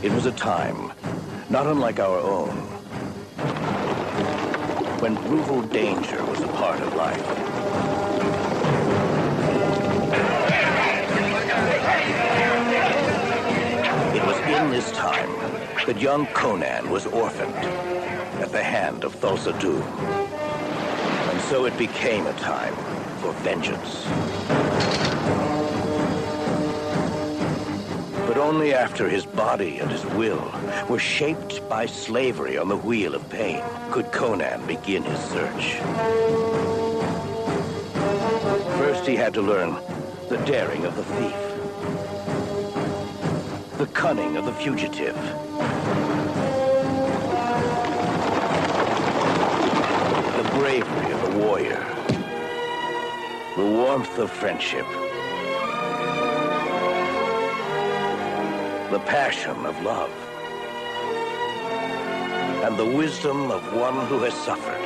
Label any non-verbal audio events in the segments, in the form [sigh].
It was a time not unlike our own, when brutal danger was a part of life. It was in this time that young Conan was orphaned at the hand of Thulsa Doom. And so it became a time for vengeance. Only after his body and his will were shaped by slavery on the wheel of pain could Conan begin his search. First, he had to learn the daring of the thief, the cunning of the fugitive, the bravery of the warrior, the warmth of friendship. The passion of love, and the wisdom of one who has suffered.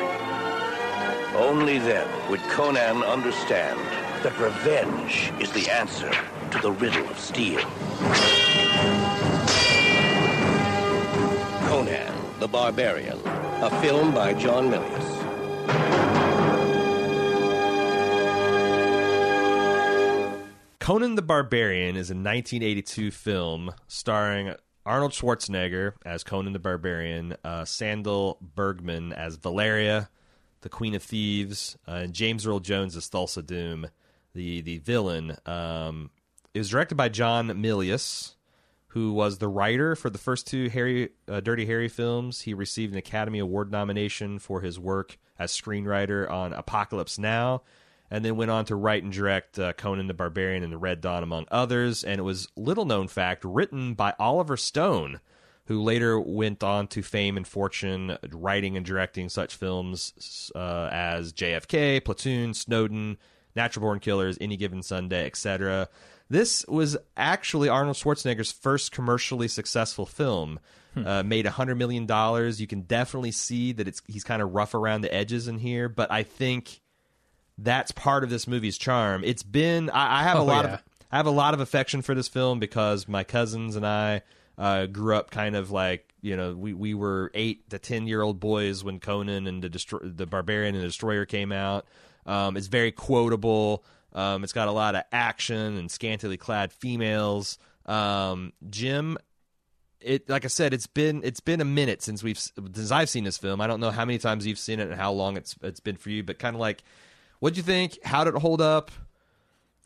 Only then would Conan understand that revenge is the answer to the riddle of steel. Conan the Barbarian, a film by John Milius. Conan the Barbarian is a 1982 film starring Arnold Schwarzenegger as Conan the Barbarian, uh, Sandahl Bergman as Valeria, the Queen of Thieves, uh, and James Earl Jones as Thulsa Doom, the the villain. Um, it was directed by John Milius, who was the writer for the first two Harry uh, Dirty Harry films. He received an Academy Award nomination for his work as screenwriter on Apocalypse Now and then went on to write and direct uh, Conan the Barbarian and the Red Dawn, among others. And it was little known fact written by Oliver Stone, who later went on to fame and fortune writing and directing such films uh, as JFK, Platoon, Snowden, Natural Born Killers, Any Given Sunday, etc. This was actually Arnold Schwarzenegger's first commercially successful film. Hmm. Uh, made a hundred million dollars. You can definitely see that it's he's kind of rough around the edges in here, but I think that's part of this movie's charm. It's been I, I have Oh, a lot yeah. of I have a lot of affection for this film because my cousins and I uh, grew up kind of like you know we, we were eight to ten year old boys when Conan and the Destro- the Barbarian and the Destroyer came out. Um, it's very quotable. Um, it's got a lot of action and scantily clad females. Um, Jim, it like I said, it's been it's been a minute since we've since I've seen this film. I don't know how many times you've seen it and how long it's it's been for you, but kind of like, what'd you think? How did it hold up?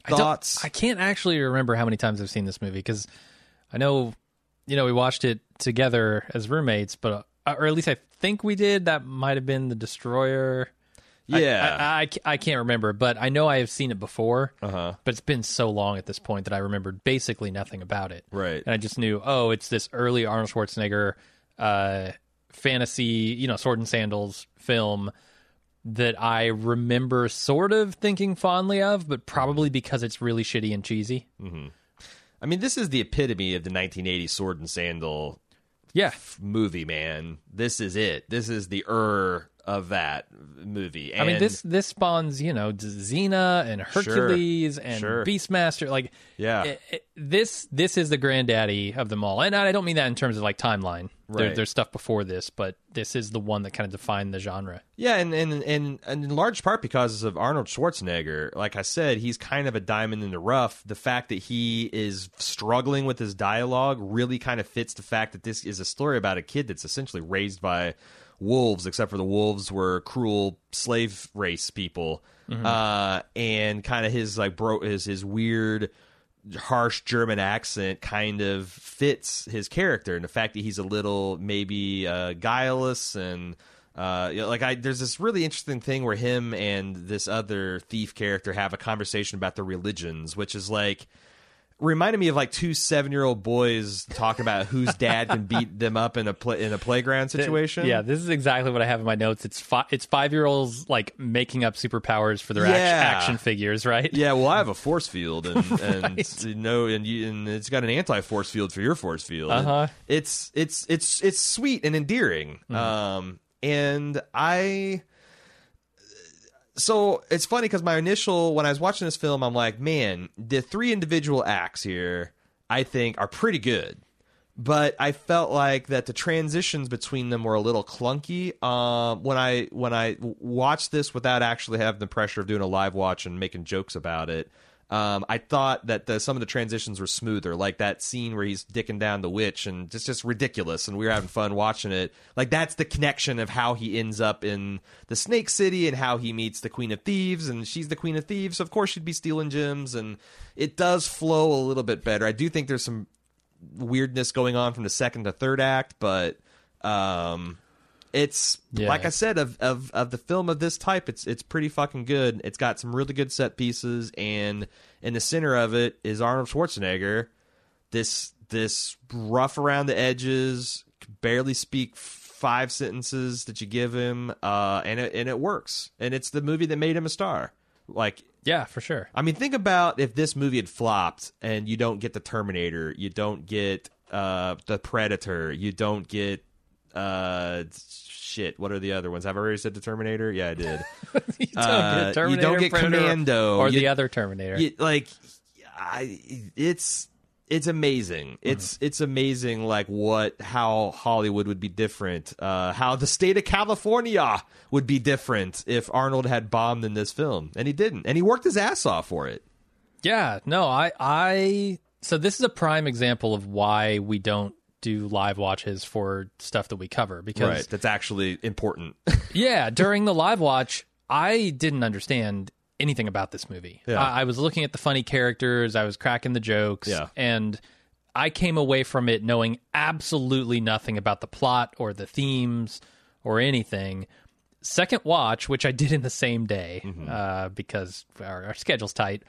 I Thoughts? I, can't actually remember how many times I've seen this movie because I know, you know, we watched it together as roommates, but uh, or at least I think we did. That might have been the Destroyer. I- Yeah. I, I, I can't remember, but I know I have seen it before. Uh-huh. But it's been so long at this point that I remembered basically nothing about it. Right. And I just knew, oh, it's this early Arnold Schwarzenegger uh, fantasy, you know, sword and sandals film that I remember sort of thinking fondly of, but probably because it's really shitty and cheesy. I mean, this is the epitome of the 1980s sword and sandal Yeah. movie, man. This is it. This is the er of that movie. I mean, this this spawns, you know, Xena and Hercules and Sure. Beastmaster. Like, Yeah. it- it- this this is the granddaddy of them all. And I don't mean that in terms of like timeline. There, there's stuff before this, but this is the one that kind of defined the genre. Yeah, and, and and and in large part because of Arnold Schwarzenegger. Like I said, he's kind of a diamond in the rough. The fact that he is struggling with his dialogue really kind of fits the fact that this is a story about a kid that's essentially raised by wolves, except for the wolves were cruel slave race people, uh, and kind of his like bro his his weird harsh German accent kind of fits his character, and the fact that he's a little maybe uh, guileless and uh, you know, like I, there's this really interesting thing where him and this other thief character have a conversation about the religions, which is like reminded me of like two seven year old boys talking about whose dad can beat them up in a play, in a playground situation. Yeah, this is exactly what I have in my notes. It's fi- it's five year olds like making up superpowers for their act- action figures, right? Yeah, well, I have a force field, and [laughs] and you know, and you, and it's got an anti force field for your force field. Uh-huh. It's it's it's it's sweet and endearing. Um, and I. So it's funny because my initial when I was watching this film, I'm like, man, the three individual acts here, I think, are pretty good. but I felt like that the transitions between them were a little clunky. Um, when I when I watched this without actually having the pressure of doing a live watch and making jokes about it, um, I thought that the, some of the transitions were smoother, like that scene where he's dicking down the witch, and it's just ridiculous, and we were having fun watching it. Like that's the connection of how he ends up in the Snake City and how he meets the Queen of Thieves, and she's the Queen of Thieves, so of course she'd be stealing gems, and it does flow a little bit better. I do think there's some weirdness going on from the second to third act, but um, it's Yeah. like I said of, of of the film of this type, it's it's pretty fucking good. It's got some really good set pieces, and in the center of it is Arnold Schwarzenegger. This this rough around the edges, barely speak five sentences that you give him, uh, and it and it works. And it's the movie that made him a star. Like Yeah, for sure. I mean, think about if this movie had flopped and you don't get the Terminator, you don't get uh, the Predator, you don't get uh, shit. What are the other ones? i've already said the Terminator? Yeah, I did. [laughs] you don't Uh, get you Terminator, don't get Predator, Commando. or You- the other Terminator. You- like, I, it's it's amazing. It's it's amazing. Like what how Hollywood would be different. Uh, how the state of California would be different if Arnold had bombed in this film, and he didn't, and he worked his ass off for it. Yeah, no, I, I, so this is a prime example of why we don't do live watches for stuff that we cover because, Right. That's actually important. [laughs] yeah, during the live watch, I didn't understand anything about this movie. Yeah. I, I was looking at the funny characters, I was cracking the jokes, Yeah. and I came away from it knowing absolutely nothing about the plot or the themes or anything. Second watch, which I did in the same day Mm-hmm. uh, because our, our schedule's tight,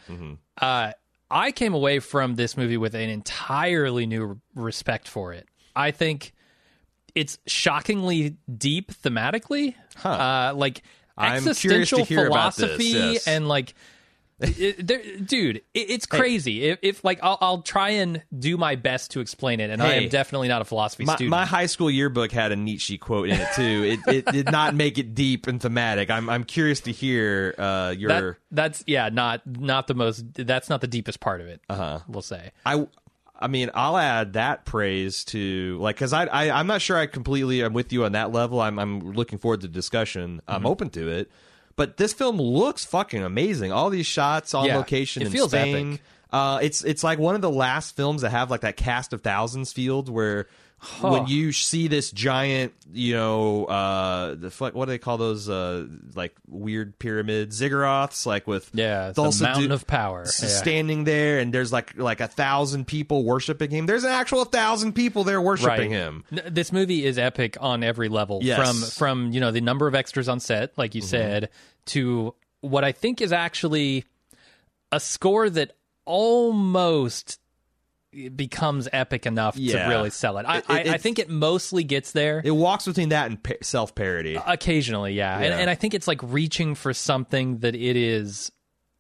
uh, I came away from this movie with an entirely new respect for it. I think it's shockingly deep thematically. Uh, like I'm existential about this, philosophy yes. and like it, dude, it, it's crazy. If, if like I'll, I'll try and do my best to explain it, and I am definitely not a philosophy My, student. my high school yearbook had a Nietzsche quote in it too. It, it did not make it deep and thematic. I'm I'm curious to hear uh, your. that, that's yeah, not not the most. That's not the deepest part of it. Uh-huh. We'll say. I I mean, I'll add that praise to like because I, I I'm not sure I completely am with you on that level. I'm I'm looking forward to the discussion. I'm Mm-hmm. open to it, but this film looks fucking amazing. All these shots on Yeah, location it feels Spain. epic. Uh, it's it's like one of the last films that have like that cast of thousands field where. When you see this giant, you know, uh, the fuck, what do they call those, uh, like weird pyramids, ziggurats, like with Yeah, the mountain Du- of power. s- Yeah. standing there and there's like like a thousand people worshiping him there's an actual thousand people there worshiping him This movie is epic on every level. Yes. From from you know the number of extras on set, like you Mm-hmm. said, to what I think is actually a score that almost becomes epic enough Yeah. to really sell it. I, It- it- I think it mostly gets there. it walks between that and pa- self-parody Occasionally, yeah. And, Yeah. and I think it's like reaching for something that it is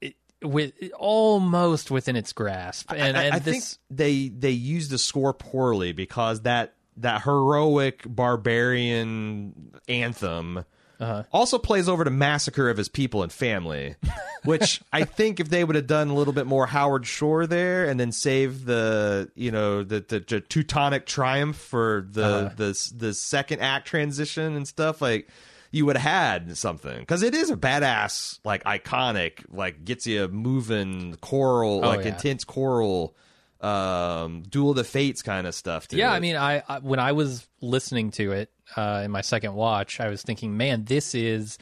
it, with almost within its grasp. And, I, and I this, think they they used the score poorly because that that heroic barbarian anthem Uh-huh. also plays over to massacre of his people and family, [laughs] which I think if they would have done a little bit more Howard Shore there and then save the you know the the, the Teutonic triumph for the Uh-huh. the the second act transition and stuff like. You would have had something because it is a badass, like iconic, like gets you moving choral, Oh, like yeah. intense choral, um, duel of the fates kind of stuff. To Yeah, it. I mean, I, I when I was listening to it uh, in my second watch, I was thinking, man, this is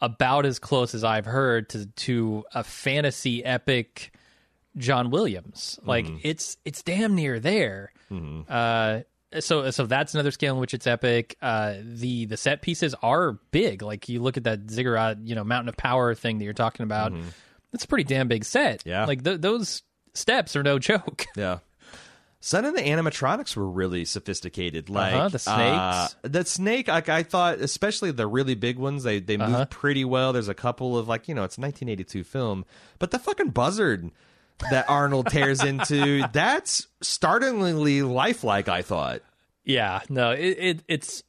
about as close as I've heard to to a fantasy epic John Williams. Like it's it's damn near there. Uh, so so that's another scale in which it's epic. Uh, the the set pieces are big. Like you look at that ziggurat, you know, mountain of power thing that you're talking about. That's a pretty damn big set. Yeah. like th- those steps are no [laughs] joke. Yeah. Some of the animatronics were really sophisticated. Like Uh-huh, the uh, snakes. the snake, like I thought, especially the really big ones, they they Uh-huh. pretty well. There's a couple of like you know, it's a 1982 film, but the fucking buzzard that Arnold tears [laughs] into, that's startlingly lifelike. I thought. Yeah, no, it, it it's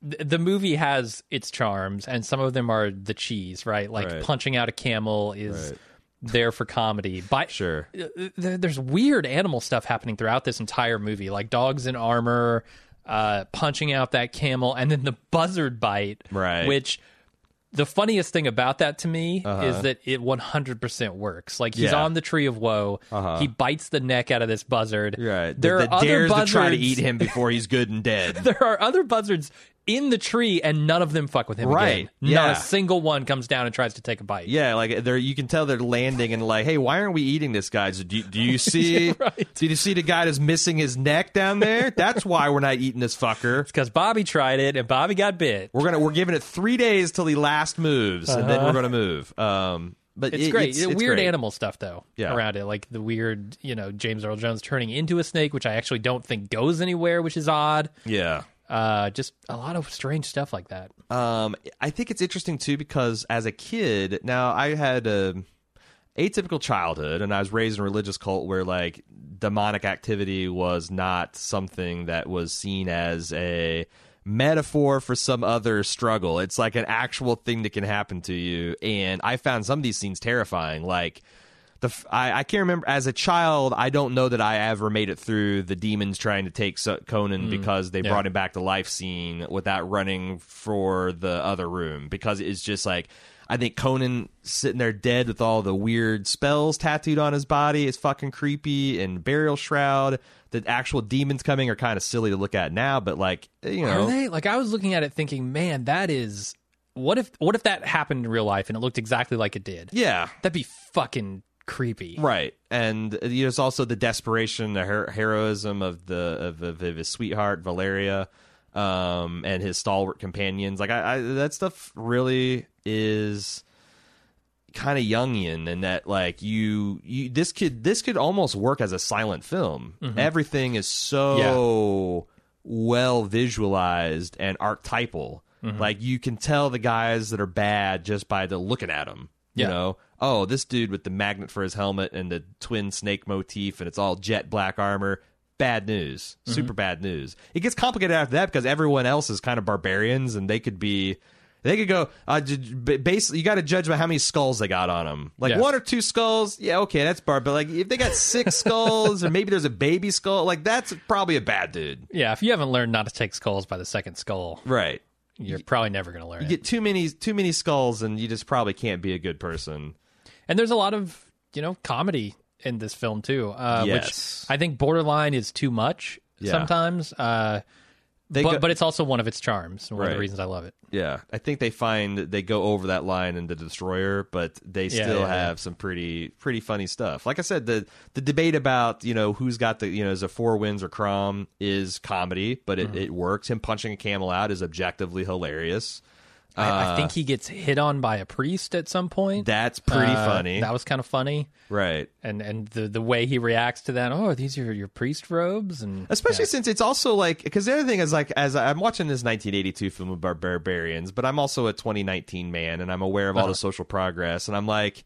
the movie has its charms, and some of them are the cheese, right? Like Right. punching out a camel is Right. There for comedy. By Sure. uh, there- there's weird animal stuff happening throughout this entire movie, like dogs in armor, uh, punching out that camel, and then the buzzard bite. Right. Which the funniest thing about that to me is that it 100% works. Like he's Uh-huh. Yeah. on the tree of woe. He bites the neck out of this buzzard. Right. There that, are other dares buzzards. to try to eat him before he's good and dead. [laughs] There are other buzzards in the tree, and none of them fuck with him. Right. Again. Not Yeah. a single one comes down and tries to take a bite. Yeah, like they're you can tell they're landing and like, hey, why aren't we eating this guy? So do, do you [laughs] see? right. Do you see the guy that's missing his neck down there? That's why we're not eating this fucker. It's because Bobby tried it and Bobby got bit. We're gonna we're giving it three days till he last moves, and then we're gonna move. Um, but It's it- great. It's, it's weird great. animal stuff though Yeah. around it, like the weird, you know, James Earl Jones turning into a snake, which I actually don't think goes anywhere, which is odd. Yeah. Uh, just a lot of strange stuff like that. Um, I think it's interesting too because as a kid, now I had a atypical childhood, and I was raised in a religious cult where like demonic activity was not something that was seen as a metaphor for some other struggle. It's like an actual thing that can happen to you, and I found some of these scenes terrifying. Like the I, I can't remember as a child. I don't know that I ever made it through the demons trying to take Conan mm. because they yeah. brought him back to life scene without running for the other room because it's just like I think Conan sitting there dead with all the weird spells tattooed on his body is fucking creepy and burial shroud. The actual demons coming are kind of silly to look at now, but like you know, Are they? Like I was looking at it thinking, man, that is what if what if that happened in real life and it looked exactly like it did? yeah, That'd be fucking creepy. Right, and uh, there's also the desperation, the her- heroism of the of, of, his sweetheart Valeria, um, and his stalwart companions. Like I, I that stuff really is kind of Jungian, and that like you you this could this could almost work as a silent film. Mm-hmm. Everything is so well visualized and archetypal. Mm-hmm. Like you can tell the guys that are bad just by the looking at them. You Yeah. know, oh, this dude with the magnet for his helmet and the twin snake motif, and it's all jet black armor. Bad news, super bad news. It gets complicated after that because everyone else is kind of barbarians, and they could be, they could go. Uh, basically, you got to judge by how many skulls they got on them. Like Yeah. one or two skulls, yeah, okay, that's bar. But like if they got six [laughs] skulls, or maybe there's a baby skull, like that's probably a bad dude, Yeah, if you haven't learned not to take skulls by the second skull, right? you're probably never going to learn You it. get too many too many skulls, and you just probably can't be a good person. And there's a lot of you know comedy in this film too, uh, Yes. which I think borderline is too much Yeah. sometimes. Uh, They but go- but it's also one of its charms. One of the reasons I love it. Yeah, I think they find they go over that line in the Destroyer, but they Yeah, still yeah, have some pretty pretty funny stuff. Like I said, the the debate about you know who's got the you know is it Four Winds or Crom is comedy, but Mm-hmm. it, it works. Him punching a camel out is objectively hilarious. I, I think he gets hit on by a priest at some point. That's pretty Uh, funny, That was kind of funny. right? And and the the way he reacts to that. Oh, these are your priest robes, and Especially since it's also like because the other thing is like as I'm watching this 1982 film about barbarians, but I'm also a 2019 man and I'm aware of all Uh-huh. the social progress, and I'm like.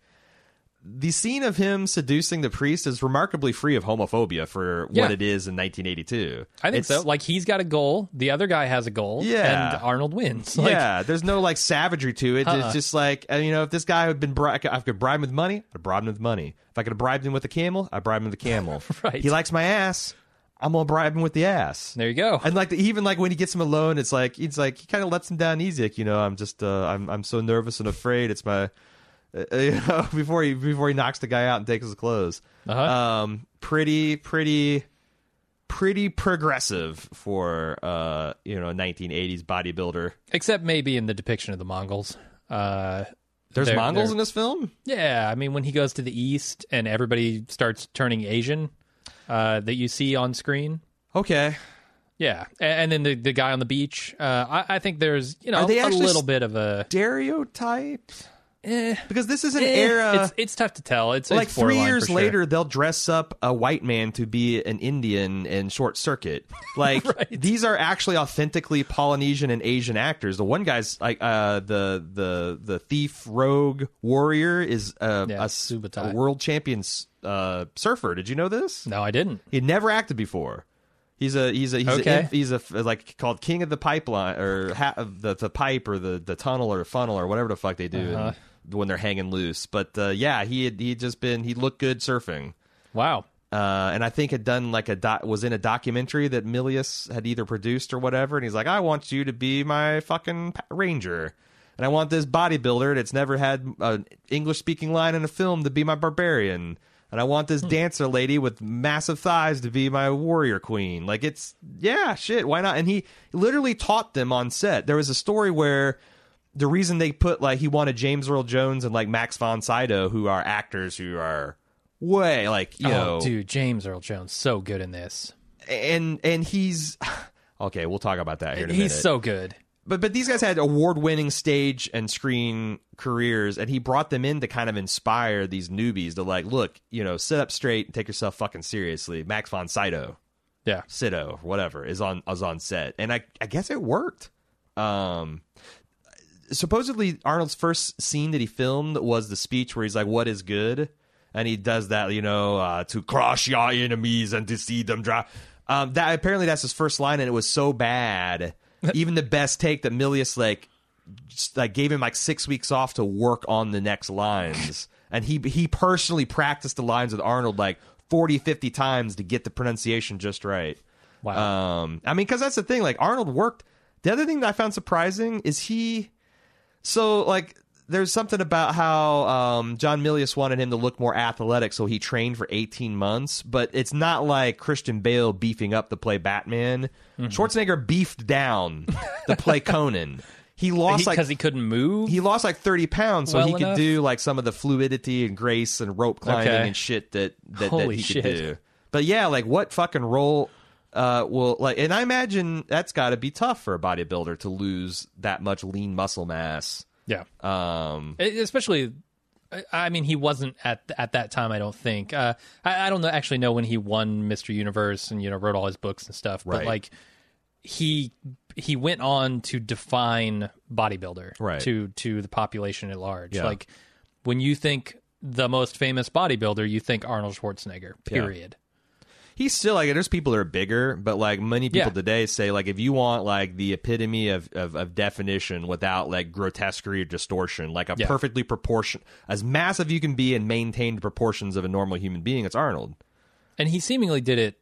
The scene of him seducing the priest is remarkably free of homophobia for Yeah. what it is in 1982. I think It's- so. Like he's got a goal, the other guy has a goal, Yeah. and Arnold wins. [laughs] Like, yeah, there's no like savagery to it. Uh-uh. It's just like uh, you know, if this guy had been, bri- I could bribe him with money. I'd bribe him with money. If I could have bribed him with a camel, I bribe him with a camel. [laughs] Right. He likes my ass. I'm gonna bribe him with the ass. There you go. And like the, even like when he gets him alone, it's like he's like he kind of lets him down easy. Like, you know, I'm just uh, I'm I'm so nervous and afraid. It's my [laughs] you know before he before he knocks the guy out and takes his clothes. Uh-huh. Um, pretty pretty pretty progressive for uh you know 1980s bodybuilder. Except maybe in the depiction of the Mongols. Uh, There's they're- Mongols they're- in this film. Yeah, I mean when he goes to the east and everybody starts turning Asian, uh, that you see on screen. Okay, Yeah, A- and, then the the guy on the beach. Uh, I, I think there's you know a little bit of a stereotyped eh, because this is an eh, era. It's it's tough to tell. It's like it's three years sure. later, they'll dress up a white man to be an Indian in Short Circuit. Like [laughs] Right. these are actually authentically Polynesian and Asian actors. The one guy's like uh, the the the thief rogue warrior is uh, Yeah, a, s- Subotai. a world champion uh, surfer. Did you know this? No, I didn't. He had never acted before. He's a he's a he's Okay. a, he's a like called king of the pipeline or ha, of the the pipe or the the tunnel or funnel or whatever the fuck they do Uh-huh. When they're hanging loose. But uh, yeah, he had he just been he looked good surfing. Wow. Uh, and I think had done like a doc, was in a documentary that Milius had either produced or whatever, and he's like, "I want you to be my fucking ranger, and I want this bodybuilder that's never had an English speaking line in a film to be my barbarian, and I want this dancer lady with massive thighs to be my warrior queen." Like it's yeah, shit, why not? And he literally taught them on set. There was a story where the reason they put like he wanted James Earl Jones and like Max von Sydow, who are actors who are way like you know oh, dude, James Earl Jones, so good in this. and and he's [sighs] okay. We'll talk about that here in a He's minute. so good. but but these guys had award winning stage and screen careers, and he brought them in to kind of inspire these newbies to like, look, you know, sit up straight and take yourself fucking seriously. Max von Sydow, Yeah. Sido, whatever, is on is on set, and I I guess it worked. Um, supposedly Arnold's first scene that he filmed was the speech where he's like, "What is good," and he does that, you know, uh, to crush your enemies and to see them drop. Um, that apparently that's his first line, and it was so bad, [laughs] even the best take that Milius like just, like gave him like six weeks off to work on the next lines, [laughs] and he he personally practiced the lines with Arnold like 40, 50 times to get the pronunciation just right. Wow. Um, I mean, because that's the thing. Like Arnold worked. The other thing that I found surprising is he. So like, there's something about how um, John Milius wanted him to look more athletic, so he trained for 18 months. But it's not like Christian Bale beefing up to play Batman. Mm-hmm. Schwarzenegger beefed down to play [laughs] Conan. He lost because like he couldn't move. he lost like 30 pounds so Well he could enough? do like some of the fluidity and grace and rope climbing Okay. and shit that that, that he shit. could do but yeah like what fucking role uh will like and i imagine that's got to be tough for a bodybuilder to lose that much lean muscle mass yeah. um especially I- I mean, he wasn't at at that time. I don't think. Uh, I, I don't know, actually know when he won Mr. Universe and you know wrote all his books and stuff. But like he he went on to define bodybuilder Right. to to the population at large. Yeah. Like when you think the most famous bodybuilder, you think Arnold Schwarzenegger. Period. He's still like there's people that are bigger but like many people Yeah. today say like if you want like the epitome of, of, of definition without like grotesquerie or distortion like a Yeah. perfectly proportion as massive you can be and maintain the proportions of a normal human being it's arnold And he seemingly did it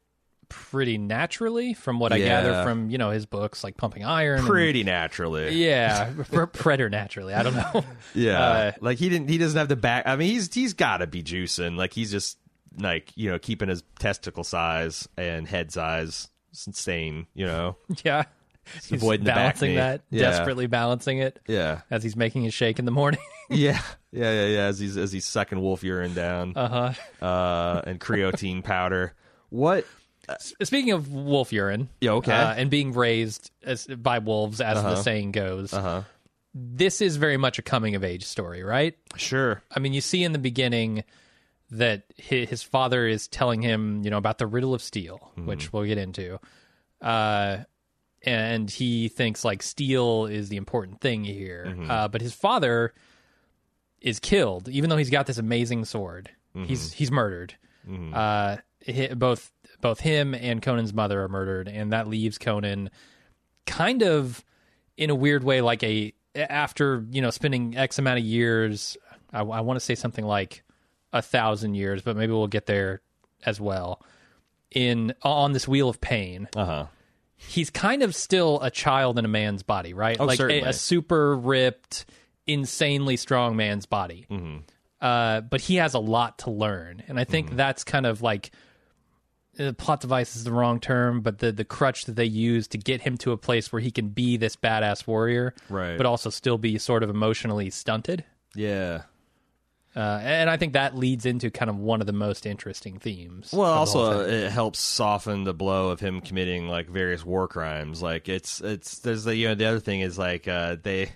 pretty naturally, from what I Yeah. gather from you know his books like Pumping Iron. and- pretty naturally yeah, [laughs] pre- Predator naturally. I don't know. Yeah, Uh, like he didn't. He doesn't have the back. I mean, he's he's got to be juicing. Like he's just like you know keeping his testicle size and head size insane. You know. [laughs] Yeah. He's avoiding the back balancing that, Yeah. desperately balancing it Yeah. as he's making his shake in the morning. [laughs] Yeah. Yeah. Yeah. Yeah. As he's as he's sucking wolf urine down, Uh huh. uh, and creatine powder. What? Speaking of wolf urine, Yeah, okay. uh, and being raised as, by wolves, as the saying goes, Uh huh. this is very much a coming of age story, right? Sure. I mean, you see in the beginning that his father is telling him, you know, about the riddle of steel, which we'll get into. Uh, and he thinks like steel is the important thing here. Uh, but his father is killed, even though he's got this amazing sword. He's he's murdered. Uh, hi- both both him and Conan's mother are murdered, and that leaves Conan kind of in a weird way like a after you know spending x amount of years i, I want to say something like a thousand years but maybe we'll get there as well in on this wheel of pain Uh huh. he's kind of still a child in a man's body right Oh, like a, a super ripped insanely strong man's body Mm-hmm. uh, but he has a lot to learn and i think Mm-hmm. that's kind of like uh, plot device is the wrong term, but the the crutch that they use to get him to a place where he can be this badass warrior, Right. But also still be sort of emotionally stunted. Yeah. Uh, and I think that leads into kind of one of the most interesting themes. Well, of the whole also thing. it helps soften the blow of him committing like various war crimes. Like it's it's there's the you know the other thing is like uh, they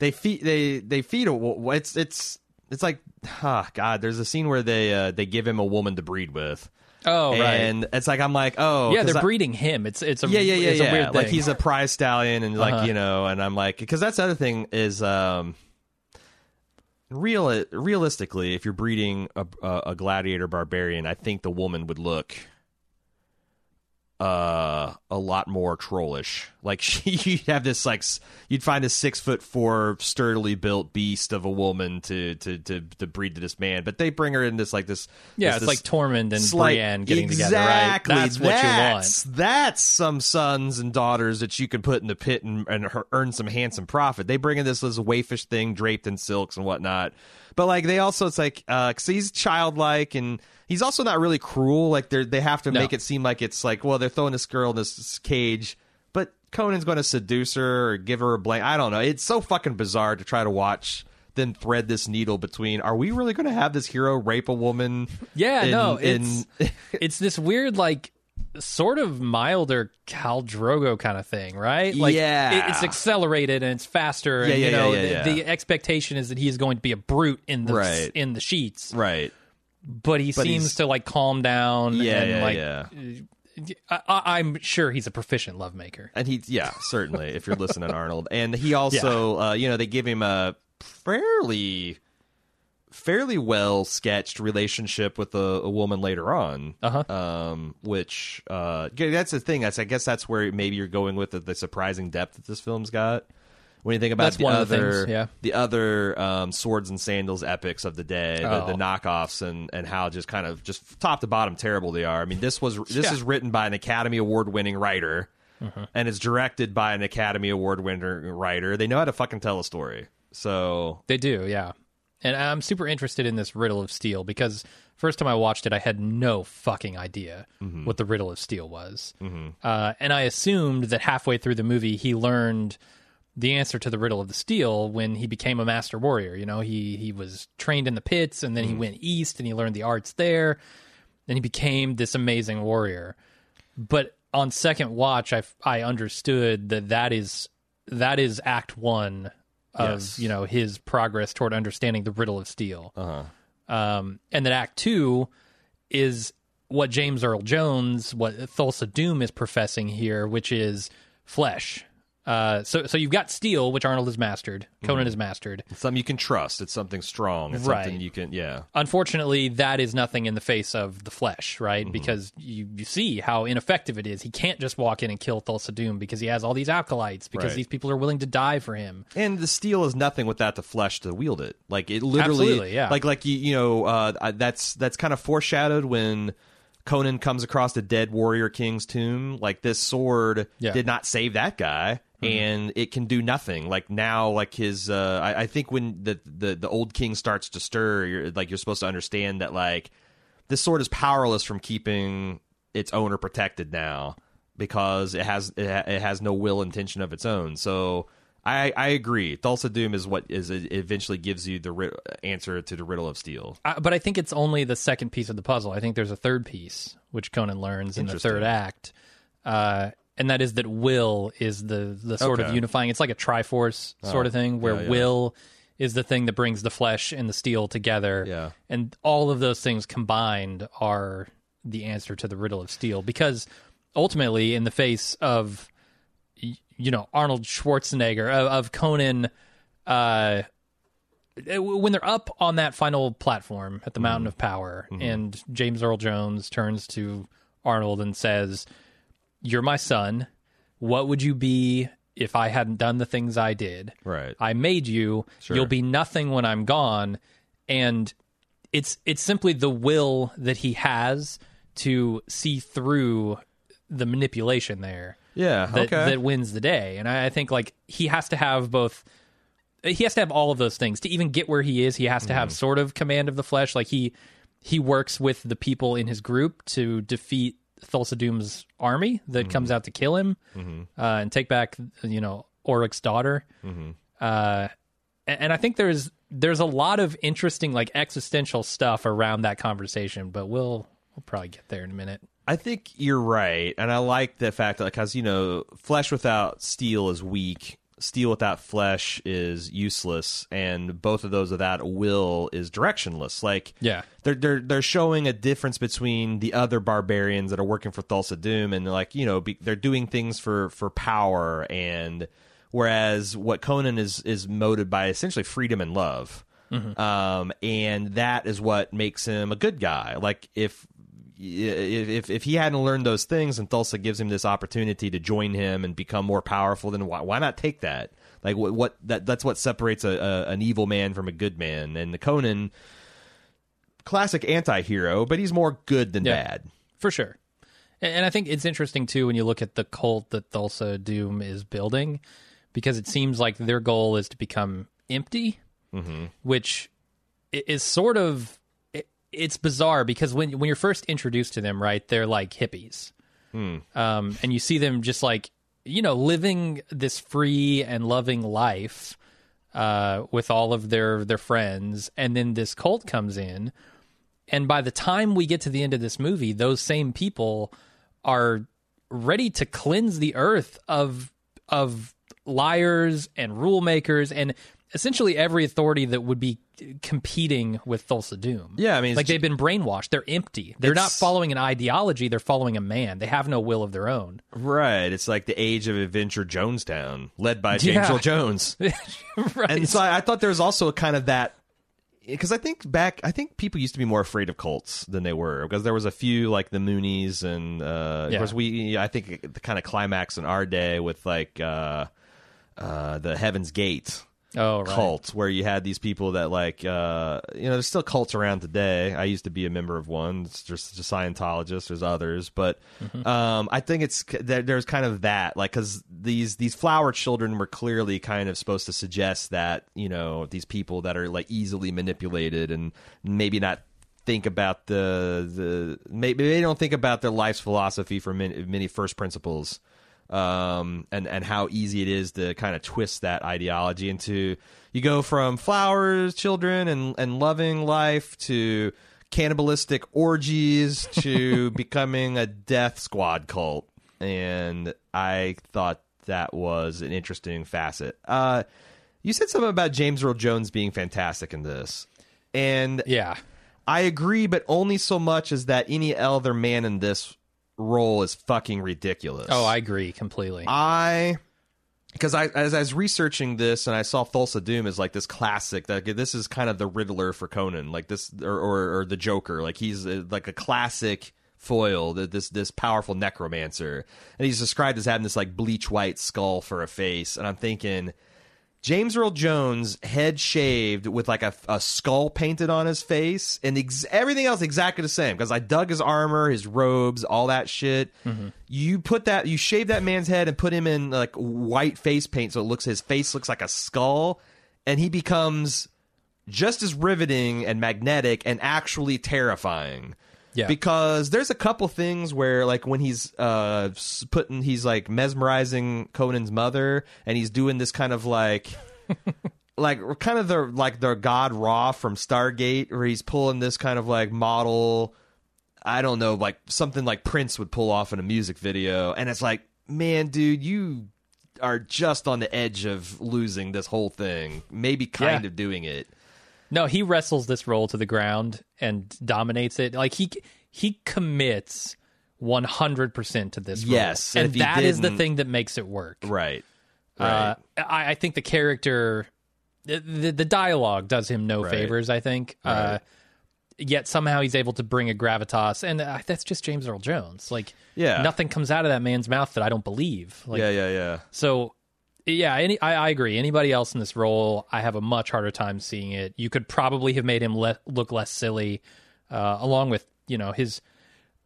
they feed they they feed a it's it's it's like ah God. There's a scene where they uh, they give him a woman to breed with. oh right, and it's like I'm like oh yeah, they're I- breeding him. It's it's a yeah yeah yeah it's yeah a weird like he's a prize stallion and like Uh-huh. you know and I'm like because that's the other thing is um real realistically if you're breeding a, a, a gladiator barbarian I think the woman would look uh a lot more trollish. Like she, [laughs] you'd have this like you'd find a six foot four sturdily built beast of a woman to to to, to breed to this man, but they bring her in this like this. Yeah, this- it's like this Tormund and slight- Brienne getting together, right? exactly. That's what you want. That's- That's some sons and daughters that you can put in the pit and, and her- earn some handsome profit. They bring in this this waifish thing draped in silks and whatnot. But like they also, it's like uh, cause he's childlike and he's also not really cruel. Like they they have to No. make it seem like it's like well they're throwing this girl in this cage, but Conan's going to seduce her or give her a blank. I don't know. It's so fucking bizarre to try to watch. Then thread this needle between. Are we really going to have this hero rape a woman? [laughs] Yeah, in- no, in- it's [laughs] it's this weird like sort of milder Khal Drogo kind of thing, right? Like Yeah. it- it's accelerated and it's faster. Yeah, and, yeah, you know, yeah, yeah, the, yeah. the expectation is that he is going to be a brute in the Right. in the sheets, right. But he But seems to like calm down. Yeah, and, yeah, like, yeah. I, I'm sure he's a proficient lovemaker. And he, yeah, certainly. if you're listening, Arnold, and he also, uh, you know, they give him a fairly, fairly well sketched relationship with a, a woman later on. Uh-huh. Um, which, uh, that's the thing. That's I guess that's where maybe you're going with the, the surprising depth that this film's got. When you think about That's the one of the other, things, yeah. the other um, swords and sandals epics of the day, the, the Oh. knockoffs, and and how just kind of just top to bottom terrible they are. I mean, this was this Yeah. is written by an Academy Award winning writer, Mm-hmm. and it's directed by an Academy Award winner writer. They know how to fucking tell a story. So They do, yeah. And I'm super interested in this Riddle of Steel because first time I watched it, I had no fucking idea Mm-hmm. what the Riddle of Steel was. Uh, and I assumed that halfway through the movie, he learned the answer to the Riddle of the Steel when he became a master warrior. You know, he he was trained in the pits, and then he went east and he learned the arts there, and he became this amazing warrior. But on second watch, I I understood that that is that is Act One of Yes. you know his progress toward understanding the riddle of steel. Uh-huh. Um, and that Act Two is what James Earl Jones, what Thulsa Doom is professing here, which is flesh. Uh, so so you've got steel, which Arnold has mastered, Conan has mastered. it's something you can trust. It's something strong. It's Right. something you can. Yeah. Unfortunately, that is nothing in the face of the flesh, right? Mm-hmm. Because you, you see how ineffective it is. He can't just walk in and kill Thulsa Doom because he has all these acolytes, because Right. these people are willing to die for him. And the steel is nothing without the flesh to wield it. Like it literally, Absolutely, yeah. Like like you you know uh, I- that's that's kind of foreshadowed when Conan comes across the dead warrior king's tomb. Like this sword Yeah. did not save that guy, and it can do nothing. Like now, like his uh, I, I think when the, the the old king starts to stir, you're like you're supposed to understand that like this sword is powerless from keeping its owner protected now because it has it, ha- it has no will intention of its own. So I I agree. Thulsa Doom is what is it eventually gives you the ri- answer to the riddle of steel. I, but I think it's only the second piece of the puzzle. I think there's a third piece which Conan learns in the third act, uh, and that is that will is the the sort of unifying. It's like a triforce oh. sort of thing where yeah, yeah. will is the thing that brings the flesh and the steel together. Yeah. and all of those things combined are the answer to the riddle of steel because ultimately, in the face of y- you know Arnold Schwarzenegger of, of Conan. Uh, eh, when they're up on that final platform at the Mountain mm-hmm. of Power, mm-hmm. and James Earl Jones turns to Arnold and says, "You're my son. What would you be if I hadn't done the things I did? Right. I made you. You'll be nothing when I'm gone." And it's it's simply the will that he has to see through the manipulation there Yeah. that, okay. that wins the day. And I, I think like he has to have both. He has to have all of those things to even get where he is. He has to have mm. sort of command of the flesh. Like he he works with the people in his group to defeat Thulsa Doom's army that Mm-hmm. comes out to kill him uh, and take back you know Osric's daughter. Mm-hmm. Uh, and, and I think there's there's a lot of interesting like existential stuff around that conversation, but we'll we'll probably get there in a minute. I think you're right, and I like the fact that because you know, flesh without steel is weak. Steel without flesh is useless, and both of those without will is directionless. Like, Yeah. they're they're they're showing a difference between the other barbarians that are working for Thulsa Doom, and like you know, be, they're doing things for for power, and whereas what Conan is is motivated by essentially freedom and love, um, and that is what makes him a good guy. Like if if if- if he hadn't learned those things, and Thulsa gives him this opportunity to join him and become more powerful, then why, why not take that? Like what, what that that's what separates a, a an evil man from a good man. And the Conan, classic anti-hero, but he's more good than Yeah. bad. for sure. And, and I think it's interesting too when you look at the cult that Thulsa Doom is building, because it seems like their goal is to become empty, mm-hmm. which is sort of it's bizarre because when when you're first introduced to them, right, they're like hippies, um, and you see them just like you know living this free and loving life uh, with all of their their friends, and then this cult comes in. And by the time we get to the end of this movie, those same people are ready to cleanse the earth of of liars and rule makers and essentially every authority that would be competing with Thulsa Doom. Yeah, I mean, like they've been brainwashed. They're empty. They're not following an ideology. They're following a man. They have no will of their own. Right. It's like the age of adventure Jonestown, led by James Yeah. Jones. [laughs] right. And so I, I thought there was also a kind of that because I think back, I think people used to be more afraid of cults than they were because there was a few like the Moonies and uh, of course we. I think the kind of climax in our day with like uh, uh, the Heaven's Gate oh, right. cult where you had these people that like uh you know there's still cults around today. I used to be a member of one. It's just a scientologist. There's others. But um i think it's there, there's kind of that like because these these flower children were clearly kind of supposed to suggest that you know these people that are like easily manipulated and maybe not think about the the maybe they don't think about their life's philosophy from many, many first principles um, and and how easy it is to kind of twist that ideology into you go from flowers, children, and and loving life to cannibalistic orgies [laughs] to becoming a death squad cult, and I thought that was an interesting facet. Uh, you said something about James Earl Jones being fantastic in this, and Yeah. I agree, but only so much as that any other man in this role is fucking ridiculous. Oh, I agree completely. I because I as I was researching this and I saw Thulsa Doom as like this classic that this is kind of the Riddler for Conan, like this or or, or the Joker, like he's uh like a classic foil, th- this this powerful necromancer, and he's described as having this like bleach white skull for a face, and I'm thinking. James Earl Jones, head shaved with like a, a skull painted on his face, and ex- everything else exactly the same. Because I dug his armor, his robes, all that shit. Mm-hmm. You put that, you shave that man's head and put him in like white face paint, so it looks his face looks like a skull, and he becomes just as riveting and magnetic and actually terrifying. Yeah. Because there's a couple things where like when he's uh putting he's like mesmerizing Conan's mother and he's doing this kind of like [laughs] like kind of the like the god Ra from Stargate where he's pulling this kind of like model I don't know like something like Prince would pull off in a music video and it's like man dude you are just on the edge of losing this whole thing maybe kind Yeah. of doing it No, he wrestles this role to the ground and dominates it. Like he he commits one hundred percent to this. role. Yes, and and that is the thing that makes it work. right Uh, I, I think the character, the, the, dialogue does him no Right. favors. I think. Uh, yet somehow he's able to bring a gravitas, and uh, that's just James Earl Jones. Like, Yeah. nothing comes out of that man's mouth that I don't believe. Like, yeah yeah yeah so, yeah, any, I, I agree. Anybody else in this role, I have a much harder time seeing it. You could probably have made him le- look less silly, uh, along with you know his.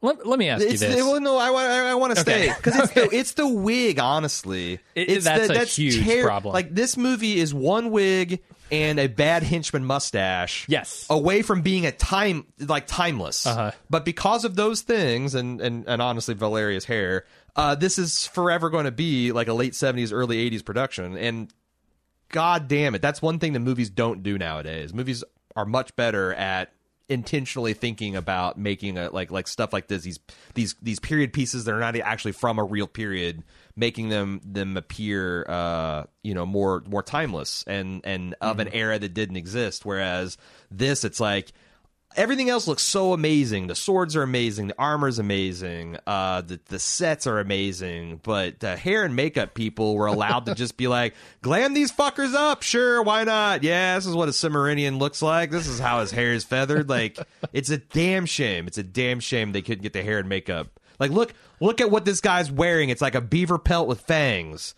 Let, let me ask It's you this. well, no, I, I, I want to Okay. stay because it's [laughs] the it's the wig. Honestly, It- it's that's the, a huge problem. Like this movie is one wig and a bad henchman mustache. Yes. away from being a time like timeless. Uh-huh. But because of those things, and and and honestly, Valeria's hair, uh, this is forever going to be like a late seventies, early eighties production. And god damn it, that's one thing that movies don't do nowadays. Movies are much better at intentionally thinking about making a like like stuff like this these these these period pieces that are not actually from a real period making them them appear uh you know more more timeless and and of an era that didn't exist whereas this it's like everything else looks so amazing. The swords are amazing. The armor's amazing. Uh, the the sets are amazing. But the hair and makeup people were allowed to [laughs] just be like, glam these fuckers up. Sure, why not? Yeah, this is what a Cimmerian looks like. This is how his hair is feathered. Like, [laughs] it's a damn shame. It's a damn shame they couldn't get the hair and makeup. Like, look, look at what this guy's wearing. It's like a beaver pelt with fangs.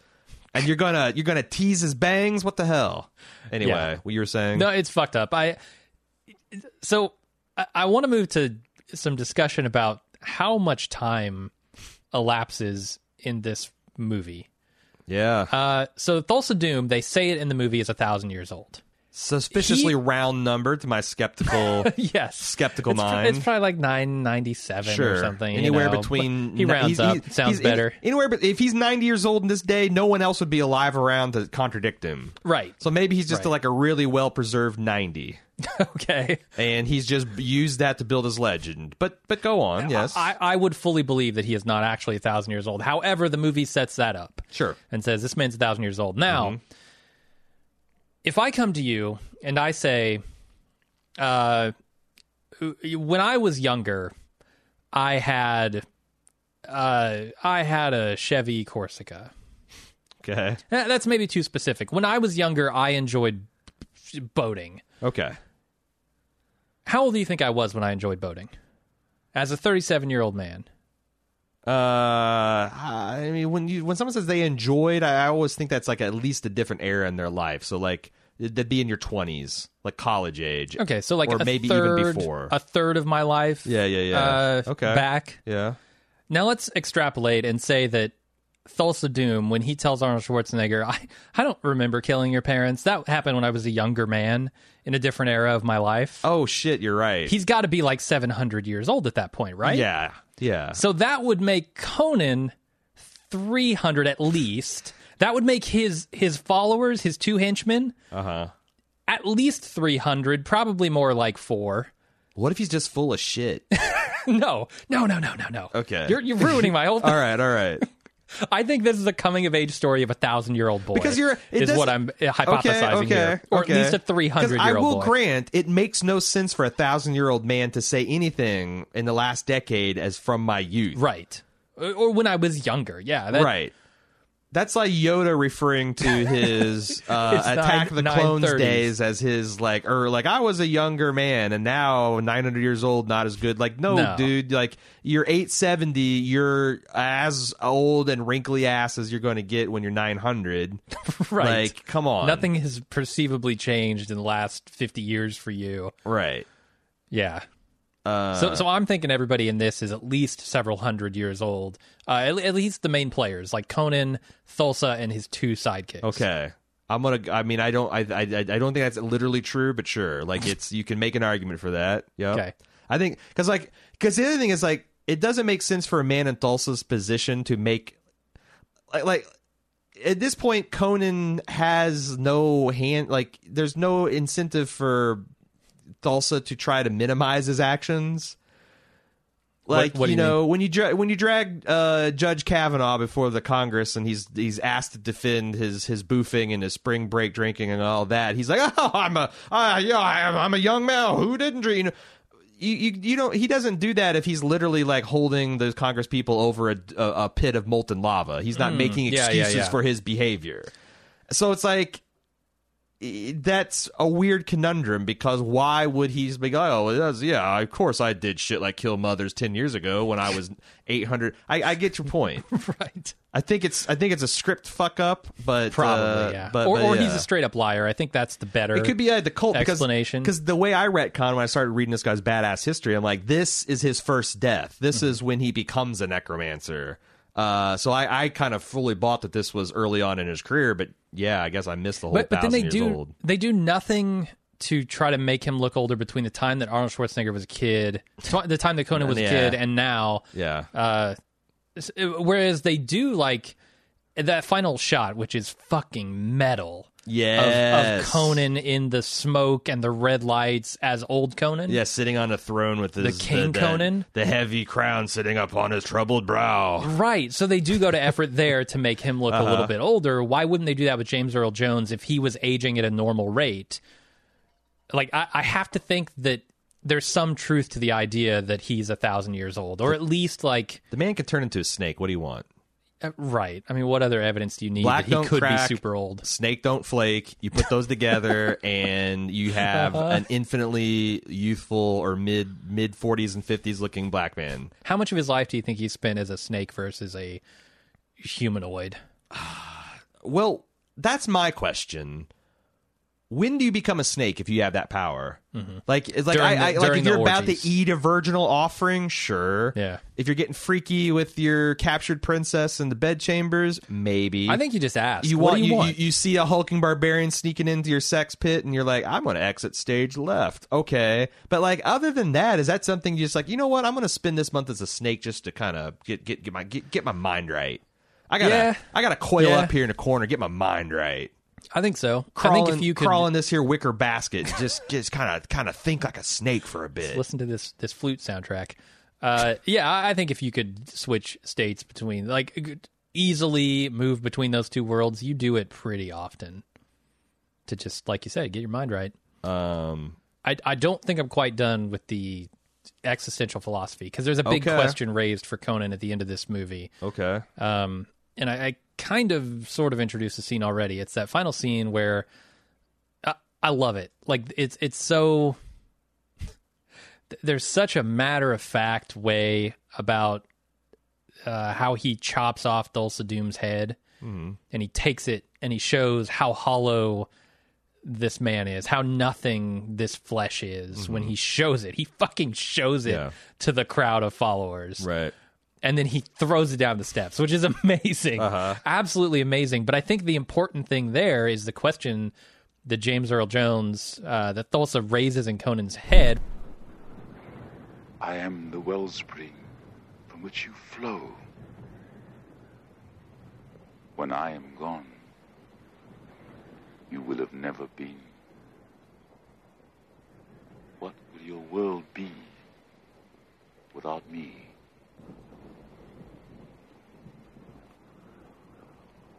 And you're gonna you're gonna tease his bangs? What the hell? Anyway, Yeah. what you were saying? No, it's fucked up. I so I, I want to move to some discussion about how much time elapses in this movie. Yeah, Uh, so Thulsa Doom, they say it in the movie is a thousand years old. Suspiciously he- round number to my skeptical. [laughs] yes, Skeptical it's, mind. It's probably like nine ninety seven Sure, or something. you Anywhere know, between he rounds he's- up. he's- sounds he's- better, Anywhere, but if he's ninety years old in this day, no one else would be alive around to contradict him. right? So maybe he's just Right. like a really well preserved ninety, [laughs] okay. and he's just used that to build his legend. But but go on, yes, I, I would fully believe that he is not actually a thousand years old. However, the movie sets that up. sure. and says this man's a thousand years old. Now, mm-hmm. If I come to you and I say, uh, when I was younger, I had, uh, I had a Chevy Corsica. Okay, Eh, That's maybe too specific. When I was younger, I enjoyed boating. okay. How old do you think I was when I enjoyed boating? As a 37 year old man. Uh, I mean, when you when someone says they enjoyed, I, I always think that's like at least a different era in their life. So like that'd be in your twenties, like college age. Okay, so like or maybe third, even before. a third of my life. Yeah, yeah, yeah. Uh, Okay. Back. yeah. Now let's extrapolate and say that Thulsa Doom, when he tells Arnold Schwarzenegger, I, I don't remember killing your parents. That happened when I was a younger man in a different era of my life. Oh shit, you're right. He's got to be like 700 years old at that point, right? yeah, yeah. So that would make Conan 300 at least. That would make his his followers, his two henchmen, Uh huh. at least 300, probably more like four. What if he's just full of shit? [laughs] No, no, no, no, no, no. Okay. You're, you're ruining my whole [laughs] thing. all right, all right. I think this is a coming of age story of a thousand year old boy. Because you're- it is what I'm hypothesizing okay, okay, here, or okay. at least a three hundred I year will old boy. I will grant it makes no sense for a thousand year old man to say anything in the last decade as from my youth. right, or or when I was younger. Yeah, that, right. That's like Yoda referring to his [laughs] uh, It's Attack of the Clones 930s. days as his like, or like I was a younger man and now 900 years old, not as good. Like, no, No. dude, like you're 870, you're as old and wrinkly ass as you're going to get when you're 900. [laughs] right. Like, come on, Nothing has perceivably changed in the last fifty years for you. right? Yeah. Uh, So, so I'm thinking everybody in this is at least several hundred years old. Uh, at, at least the main players, like Conan, Thulsa, and his two sidekicks. Okay. I'm gonna. I mean, I don't. I, I. I don't think that's literally true, but sure. Like, [laughs] it's you can make an argument for that. Yeah. Okay. I think because like because the other thing is like it doesn't make sense for a man in Thulsa's position to make like like at this point Conan has no hand like there's no incentive for Thulsa to try to minimize his actions. Like what do you know when you dra- when you drag uh, Judge Kavanaugh before the Congress and he's he's asked to defend his his boofing and his spring break drinking and all that he's like [laughs] oh I'm a uh, yeah I'm, a young man who didn't drink? You know you, you you don't he doesn't do that if he's literally like holding the Congress people over a, a, a pit of molten lava. He's not making Mm, yeah, yeah, excuses yeah. for his behavior. So it's like that's a weird conundrum because why would he be like, oh, yeah, of course I did shit like kill mothers 10 years ago when I was [laughs] 800. I, I get your point. [laughs] right. I think it's I think it's a script fuck up, but Probably, uh, yeah. But, or but or yeah. he's a straight up liar. I think that's the better. It could be uh, the cult because, explanation. Because the way I retcon when I started reading this guy's badass history, I'm like, this is his first death. This Mm-hmm. is when he becomes a necromancer. Uh, so I, I kind of fully bought that this was early on in his career, but yeah, I guess I missed the whole. but but then they do old. they do nothing to try to make him look older between the time that Arnold Schwarzenegger was a kid, the time that Conan was Yeah. a kid, and now. Yeah, Uh, whereas they do like that final shot, which is fucking metal. Of, Yes. of Conan in the smoke and the red lights as old Conan. Yeah, sitting on a throne with his, King the, Conan? the heavy crown sitting upon his troubled brow. Right. So they do go to effort there to make him look a Uh-huh. little bit older. Why wouldn't they do that with James Earl Jones if he was aging at a normal rate? Like I, I have to think that there's some truth to the idea that he's a thousand years old, or at least like The man could turn into a snake. What do you want? Uh, right. I mean, what other evidence do you need Black that he don't could crack. be super old? Snake don't flake. You put those together, [laughs] and you have Uh-huh. an infinitely youthful or mid mid forties and fifties looking black man. How much of his life do you think he spent as a snake versus a humanoid? [sighs] Well, that's my question. When do you become a snake if you have that power? Like, it's like, Mm-hmm. During I, I, the- like if you're about to eat a virginal offering, sure. Yeah. If you're getting freaky with your captured princess in the bedchambers, maybe. I think you just asked. you what want you, you, want? you, you see a hulking barbarian sneaking into your sex pit, and you're like, I'm going to exit stage left. Okay, but like other than that, is that something you just like? You know what? I'm going to spend this month as a snake just to kind of get get get my get, get my mind right. I gotta Yeah. I gotta coil Yeah. up here in a corner, get my mind right. I think so. I think in, if you could crawl in this here wicker basket, just just kind of kind of think like a snake for a bit. listen to this this flute soundtrack. Uh, yeah, I I think if you could switch states between like easily move between those two worlds, you do it pretty often. To just like you said, get your mind right. Um, I I don't think I'm quite done with the existential philosophy because there's a big Okay. question raised for Conan at the end of this movie. okay. Um, and I, I kind of sort of introduced the scene already. It's that final scene where I, I love it. Like it's it's so [laughs] there's such a matter of fact way about uh, how he chops off Thulsa Doom's head and he takes it and he shows how hollow this man is, how nothing this flesh is when he shows it. He fucking shows it Yeah. to the crowd of followers Right. And then he throws it down the steps, which is [laughs] amazing, absolutely amazing. But I think the important thing there is the question that James Earl Jones, uh, that Thulsa raises in Conan's head. I am the wellspring from which you flow. When I am gone, you will have never been. What will your world be without me?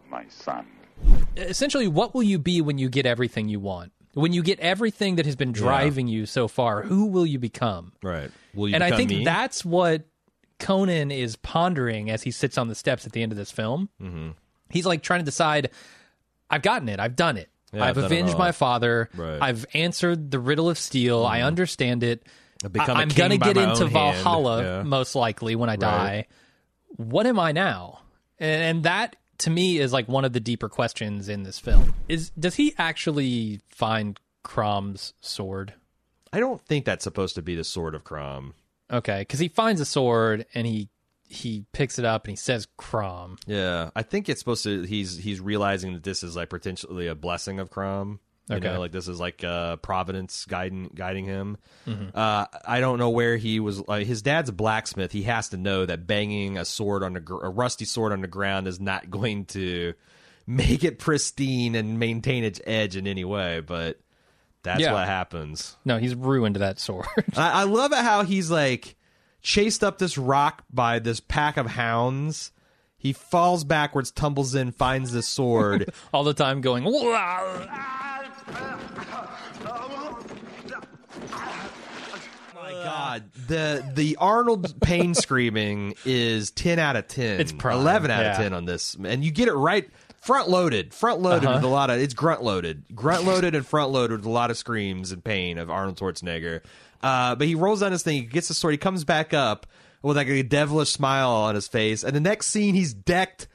My son. Essentially, what will you be when you get everything you want? When you get everything that has been driving you so far, who will you become? Right. Will you and I think me? that's what Conan is pondering as he sits on the steps at the end of this film. Mm-hmm. He's like trying to decide I've gotten it, I've done it. Yeah, I've I've avenged my father. Right. Mm-hmm. I've answered the riddle of steel. I understand it. I've become a I- I'm gonna get into. Valhalla Yeah. most likely when I die. What am I now? And, and that to me is like one of the deeper questions in this film. Is does he actually find Crom's sword? I don't think that's supposed to be the sword of Crom. Okay, because he finds a sword and he he picks it up and he says Crom. Yeah, I think it's supposed to. He's he's realizing that this is like potentially a blessing of Crom. You Okay. know, like this is like uh, Providence guiding guiding him. Mm-hmm. Uh, I don't know where he was. Like, his dad's a blacksmith. He has to know that banging a sword on the gr- a rusty sword on the ground is not [laughs] going to make it pristine and maintain its edge in any way. But that's Yeah. what happens. No, he's ruined that sword. [laughs] I, I love it how he's like chased up this rock by this pack of hounds. He falls backwards, tumbles in, finds the sword. [laughs] All the time going. My god, the the Arnold pain [laughs] screaming is ten out of ten. It's prime, eleven out of yeah. ten on this, and you get it right. Front loaded, front loaded Uh-huh. with a lot of it's grunt loaded, grunt loaded and front loaded with a lot of screams and pain of Arnold Schwarzenegger. Uh, but he rolls down his thing, he gets the sword, he comes back up with like a devilish smile on his face, and the next scene he's decked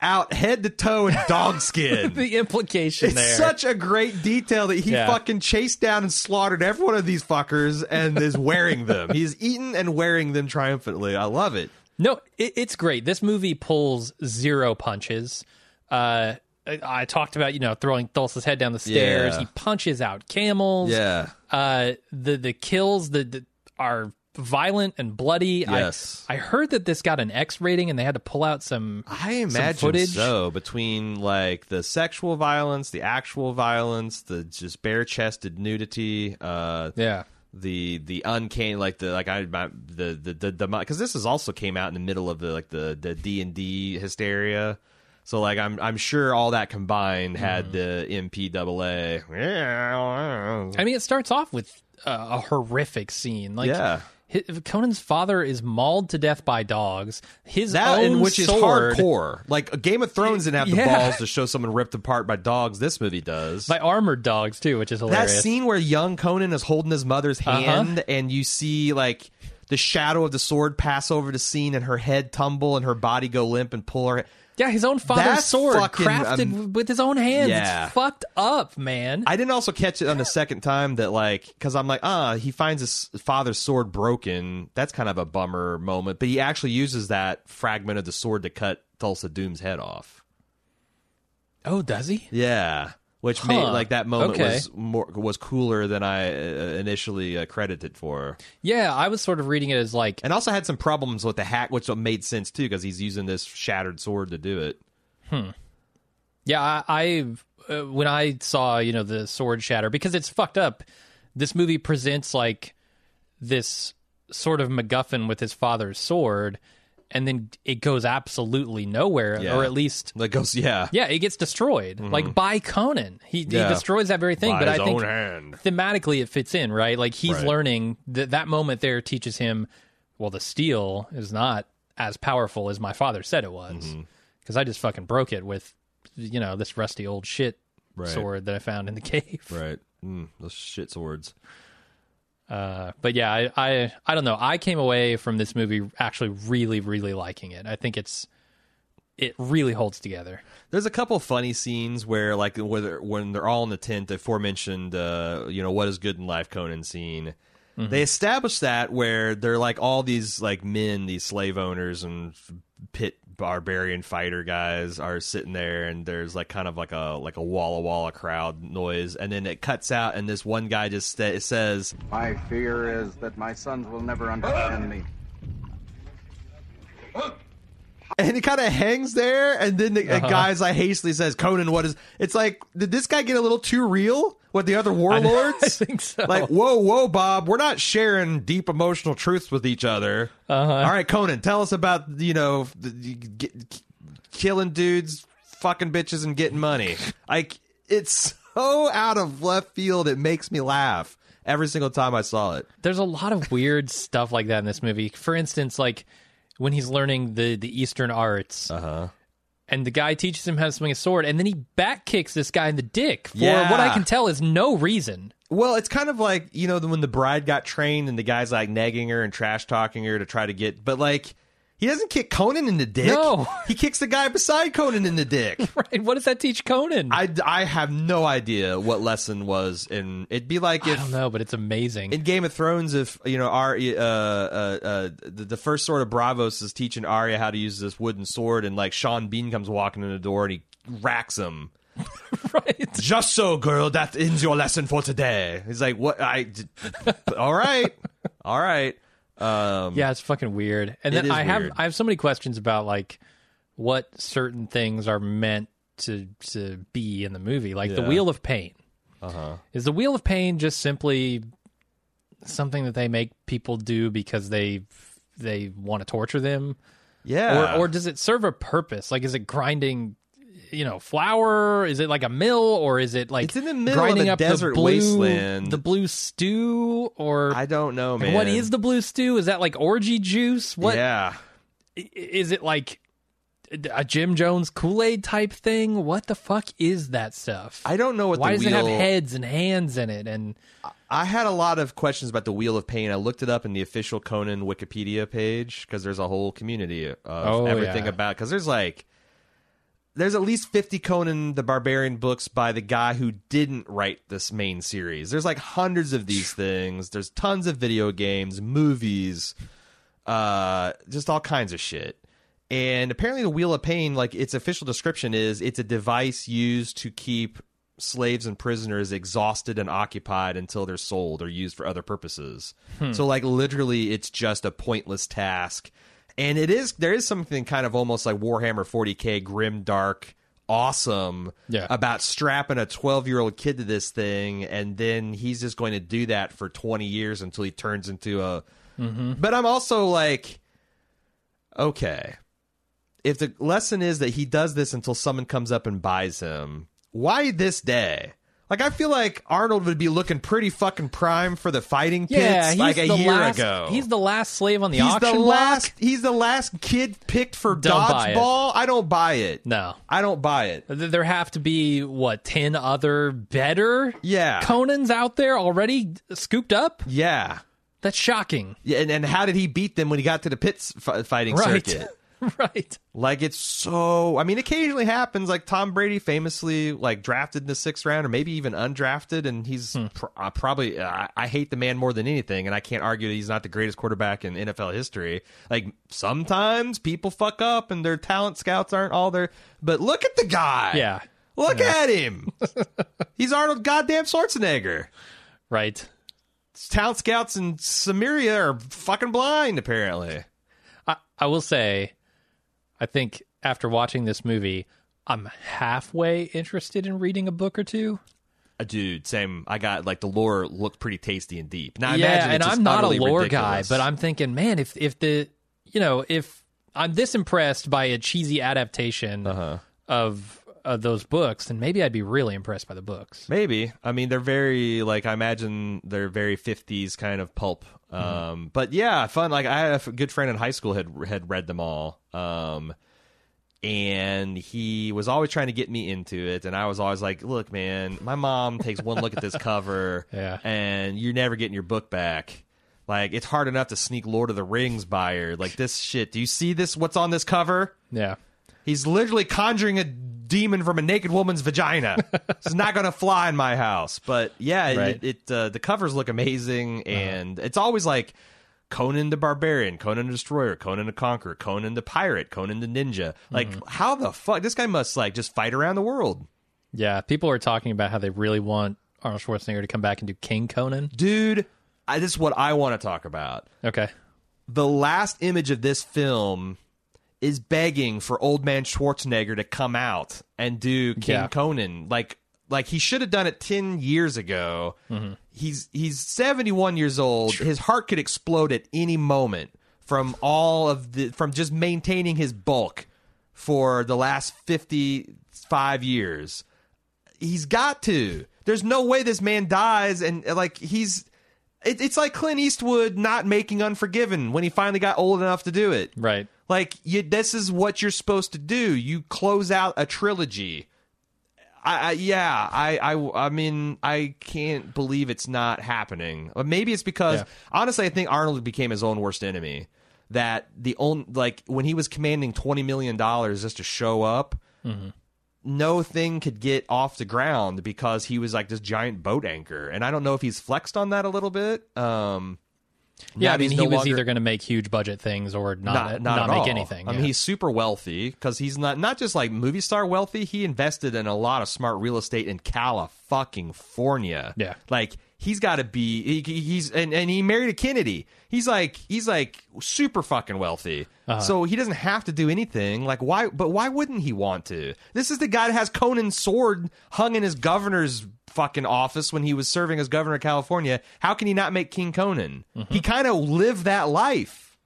out head to toe in dog skin. [laughs] the implication It's there. such a great detail that he Yeah. fucking chased down and slaughtered every one of these fuckers and is wearing them. He's eaten and wearing them triumphantly. I love it. No, it, it's great. This movie pulls zero punches. Uh, I, I talked about you know throwing Thulsa's head down the stairs. Yeah. He punches out camels. Yeah. Uh, the the kills the, the are violent and bloody. I- Yes. I, heard that this got an X rating and they had to pull out some. I some imagine footage. so. Between like the sexual violence, the actual violence, the just bare chested nudity, uh, Yeah. the the uncanny like the like I my, the the the because this is also came out in the middle of the like the the D and D hysteria. So like I'm I'm sure all that combined had the MPAA. Yeah. I mean, it starts off with uh, a horrific scene. Like, Yeah. Conan's father is mauled to death by dogs. His That own which sword, is hardcore. Like a Game of Thrones didn't have the Yeah. balls to show someone ripped apart by dogs. This movie does. by armored dogs too, which is hilarious. that scene where young Conan is holding his mother's Uh-huh. hand and you see like the shadow of the sword pass over the scene and her head tumble and her body go limp and pull her yeah, his own father's That's sword fucking, crafted with his own hands. yeah. It's fucked up, man. I didn't also catch it on the second time that like because I'm like ah he finds his father's sword broken that's kind of a bummer moment but he actually uses that fragment of the sword to cut Thulsa Doom's head off oh, does he? yeah which made like that moment Okay. was more was cooler than I uh, initially uh, credited for Yeah, I was sort of reading it as like and also had some problems with the hack which made sense too because he's using this shattered sword to do it Hmm. Yeah, I, I uh, when I saw you know the sword shatter because it's fucked up. This movie presents like this sort of MacGuffin with his father's sword, and then it goes absolutely nowhere, Yeah. or at least. like goes yeah Yeah, it gets destroyed, like by Conan. He, Mm-hmm. Yeah. he destroys that very thing. By but his I think own hand. thematically it fits in, right? Like he's Right. learning that that moment there teaches him, well, the steel is not as powerful as my father said it was, Mm-hmm. because I just fucking broke it with, you know, this rusty old shit Right. sword that I found in the [laughs] cave. right mm, those shit swords Uh, but yeah, I, I I don't know. I came away from this movie actually really really liking it. I think it's it really holds together. There's a couple funny scenes where, like, where they're, when they're all in the tent, the aforementioned, uh, you know, what is good in life Conan scene. They establish that where they're like all these like men, these slave owners and pit barbarian fighter guys are sitting there, and there's like kind of like a like a walla walla crowd noise, and then it cuts out, and this one guy just sta says, My fear is that my sons will never understand me. And he kind of hangs there, and then the Uh-huh. uh guy's like hastily says, "Conan, what is?" It's like, did this guy get a little too real with the other warlords? I think so. Like, whoa, whoa, Bob, we're not sharing deep emotional truths with each other. Uh-huh. All right, Conan, tell us about you know get, killing dudes, fucking bitches, and getting money. Like, it's so out of left field. It makes me laugh every single time I saw it. there's a lot of weird stuff like that in this movie. For instance, like when he's learning the the Eastern arts, Uh-huh. and the guy teaches him how to swing a sword, and then he back kicks this guy in the dick for Yeah. what I can tell is no reason. Well, it's kind of like you know when the bride got trained and the guy's like nagging her and trash talking her to try to get, but like he doesn't kick Conan in the dick. No. he kicks the guy beside Conan in the dick. [laughs] Right? What does that teach Conan? I, I, have no idea what lesson was, and it'd be like if I don't know, but it's amazing. in Game of Thrones, if you know, Arya, uh, uh, uh, the, the first sword of Braavos is teaching Arya how to use this wooden sword, and like Sean Bean comes walking in the door and he racks him. [laughs] right? Just so, girl, that ends your lesson for today. He's like, what? I, [laughs] all right, all right. Um, Yeah, it's fucking weird. And then I have weird. I have so many questions about like what certain things are meant to to be in the movie, like the Yeah. Wheel of Pain. Uh-huh. Is the Wheel of Pain just simply something that they make people do because they they want to torture them, yeah. or or does it serve a purpose? Like, is it grinding? You know, flour? Is it like a mill, or is it like It's in the middle of grinding a up desert the blue, wasteland. the blue stew, or I don't know, like, man. what is the blue stew? Is that like orgy juice? What Yeah. Is it like a Jim Jones Kool Aid type thing? What the fuck is that stuff? I don't know what Why does wheel. it have heads and hands in it? And I had a lot of questions about the Wheel of Pain. I looked it up in the official Conan Wikipedia page because there's a whole community of Oh, everything yeah. about. Because there's like, there's at least 50 Conan the Barbarian books by the guy who didn't write this main series. There's like hundreds of these things. There's tons of video games, movies, uh, just all kinds of shit. And apparently, the Wheel of Pain, like its official description is, it's a device used to keep slaves and prisoners exhausted and occupied until they're sold or used for other purposes. So, like, literally, it's just a pointless task. And it is, there is something kind of almost like Warhammer 40k, grim, dark, awesome Yeah. about strapping a 12 year old kid to this thing. And then he's just going to do that for 20 years until he turns into a. Mm-hmm. But I'm also like, okay if the lesson is that he does this until someone comes up and buys him, why this day? Like I feel like Arnold would be looking pretty fucking prime for the fighting pits Yeah, he's like a the year last, ago. He's the last slave on the He's auction the block. last. He's the last kid picked for Don't dodgeball. I don't buy it. No. I don't buy it. There have to be what ten other better Yeah. Conans out there already scooped up. Yeah. That's shocking, Yeah, and, and how did he beat them when he got to the pits f- fighting right? circuit? [laughs] right. Like it's so. I mean, occasionally happens. Like Tom Brady famously like drafted in the sixth round, or maybe even undrafted, and he's pr- uh, probably. Uh, I hate the man more than anything, and I can't argue that he's not the greatest quarterback in NFL history. Like sometimes people fuck up, and their talent scouts aren't all there. But look at the guy. Yeah. Look at him. [laughs] he's Arnold goddamn Schwarzenegger. Right. Talent scouts in Cimmeria are fucking blind, apparently. I, I will say, I think after watching this movie, I'm halfway interested in reading a book or two. Uh, dude, same. I got like the lore looked pretty tasty and deep. Now, yeah, imagine and I'm not a lore ridiculous. guy, but I'm thinking, man, if if the you know if I'm this impressed by a cheesy adaptation Uh-huh. of of those books, then maybe I'd be really impressed by the books. maybe. I mean, they're very like I imagine they're very 50s kind of pulp. Mm-hmm. Um, but yeah, fun. Like I had a good friend in high school had had read them all. Um, and he was always trying to get me into it, and I was always like, "Look, man, my mom takes one look at this [laughs] cover, Yeah. and you're never getting your book back." Like it's hard enough to sneak Lord of the Rings by her. Like this shit. Do you see this? What's on this cover? Yeah, He's literally conjuring a demon from a naked woman's vagina. [laughs] it's not going to fly in my house. But yeah, Right. it, it uh, the covers look amazing, and it's always like Conan the Barbarian, Conan the Destroyer, Conan the Conqueror, Conan the Pirate, Conan the Ninja. Like, how the fuck this guy must like just fight around the world, yeah. People are talking about how they really want Arnold Schwarzenegger to come back and do King Conan. dude. I, this is what I want to talk about. Okay, the last image of this film is begging for old man Schwarzenegger to come out and do King Yeah. Conan. Like like he should have done it 10 years ago. Mm-hmm. He's he's 71 years old. His heart could explode at any moment from all of the from just maintaining his bulk for the last 55 years he's got to. There's no way this man dies and like he's. It, it's like Clint Eastwood not making Unforgiven when he finally got old enough to do it. right. Like you, this is what you're supposed to do. You close out a trilogy. I, I yeah, I, I I mean I can't believe it's not happening. Or maybe it's because Yeah. honestly I think Arnold became his own worst enemy. That the only like when he was commanding twenty million dollars just to show up, mm-hmm. No thing could get off the ground because he was like this giant boat anchor. And I don't know if he's flexed on that a little bit. Um, Yeah, I mean, he no was longer- either going to make huge budget things or not not, not, not, make all. anything. I mean, he's super wealthy because he's not not just like movie star wealthy. He invested in a lot of smart real estate in California. Yeah. like he's got to be. He, he- he's and, and he married a Kennedy. He's like he's like super fucking wealthy. Uh-huh. So he doesn't have to do anything. Like why? But why wouldn't he want to? This is the guy that has Conan's sword hung in his governor's fucking office when he was serving as governor of California. How can he not make King Conan? Mm-hmm. He kind of lived that life.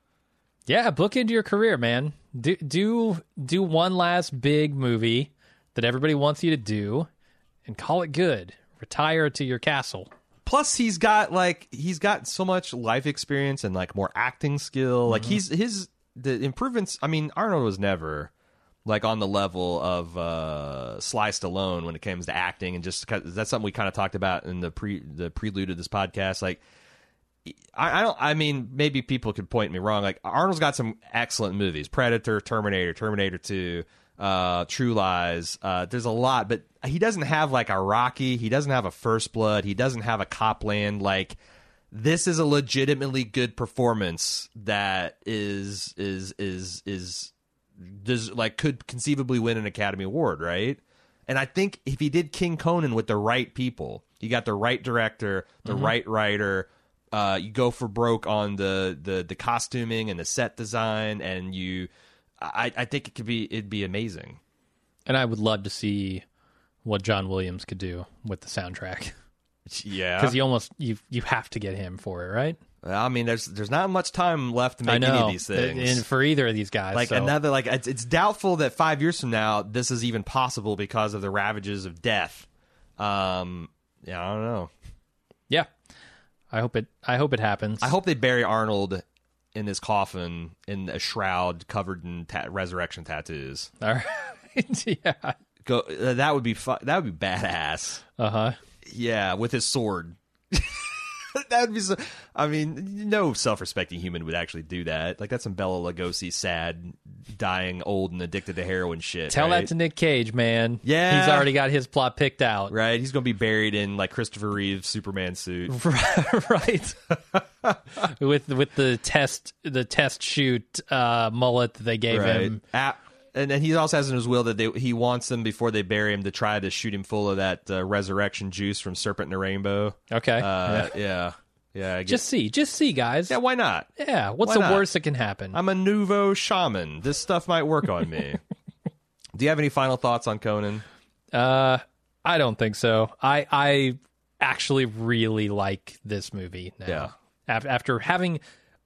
Yeah, book into your career, man. Do do do one last big movie that everybody wants you to do, and call it good. Retire to your castle. Plus he's got like he's got so much life experience and like more acting skill like he's his the improvements i mean arnold was never like on the level of uh sly stallone when it comes to acting and just that's something we kind of talked about in the pre the prelude of this podcast like I, I don't. I mean, maybe people could point me wrong. Like Arnold's got some excellent movies: Predator, Terminator, Terminator Two, uh, True Lies. Uh, there's a lot, but he doesn't have like a Rocky. He doesn't have a First Blood. He doesn't have a Cop Land. Like this is a legitimately good performance that is is is is does like could conceivably win an Academy Award, right? And I think if he did King Conan with the right people, you got the right director, the right writer, uh, you go for broke on the, the the costuming and the set design, and you, I, I think it could be it'd be amazing. And I would love to see what John Williams could do with the soundtrack [laughs] Yeah, because you almost you you have to get him for it, right? I mean, there's there's not much time left to make any of these things. And for either of these guys. like so- another like it's, it's doubtful that five years from now this is even possible because of the ravages of death. Um, yeah, I don't know. Yeah. I hope it I hope it happens. I hope they bury Arnold in his coffin in a shroud covered in ta- resurrection tattoos. [laughs] All right. [laughs] yeah. Go, uh, that would be fu- that would be badass. Uh-huh. Yeah, with his sword. [laughs] [laughs] that would be so. I mean, no self-respecting human would actually do that. Like that's some Bela Lugosi sad, dying, old, and addicted to heroin shit. Tell right? that to Nick Cage, man. Yeah. He's already got his plot picked out. right. He's gonna be buried in like Christopher Reeve's Superman suit. [laughs] right. [laughs] with with the test the test shoot uh, mullet that they gave right. him. Ah, and then he also has in his will that they, he wants them before they bury him to try to shoot him full of that uh, resurrection juice from Serpent in a Rainbow. Okay. Uh, Yeah. yeah, yeah. Just see, just see, guys. yeah. Why not? Yeah, what's Why the not? worst that can happen? I'm a nouveau shaman. This stuff might work on me. [laughs] Do you have any final thoughts on Conan? Uh, I don't think so. I I actually really like this movie now. Yeah. After having,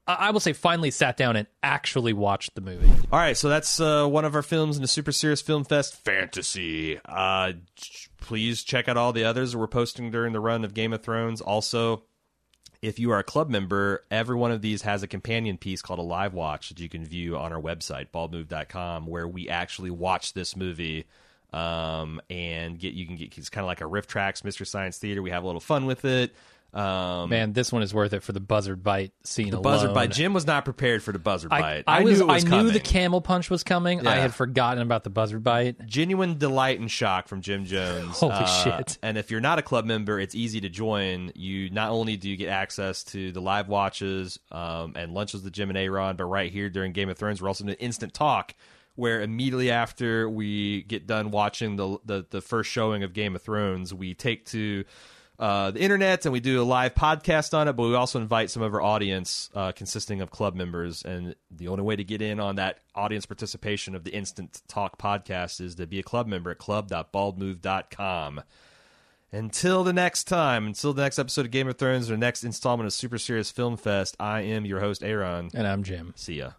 I will say, finally sat down and actually watched the movie. All right, so that's uh, one of our films in the Super Serious Film Fest fantasy. Uh, please check out all the others we're posting during the run of Game of Thrones. Also, if you are a club member, every one of these has a companion piece called a live watch that you can view on our website, baldmove.com, where we actually watch this movie. Um, and get you can get it's kind of like a riff tracks, Mystery Science Theater. We have a little fun with it. Um, Man, this one is worth it for the buzzard bite scene. the alone. buzzard bite. Jim was not prepared for the buzzard I, bite. I, was, knew was I coming. knew the camel punch was coming. I had forgotten about the buzzard bite. genuine delight and shock from Jim Jones. Holy Uh, shit. And if you're not a club member, it's easy to join. You not only do you get access to the live watches um, and lunches with Jim and Aaron, but right here during Game of Thrones, we're also doing instant talk. Where immediately after we get done watching the the, the first showing of Game of Thrones, we take to uh, the internet and we do a live podcast on it, but we also invite some of our audience uh, consisting of club members. And the only way to get in on that audience participation of the Instant Talk podcast is to be a club member at club.baldmove.com. Until the next time, until the next episode of Game of Thrones or the next installment of Super Serious Film Fest, I am your host, Aaron. And I'm Jim. See ya.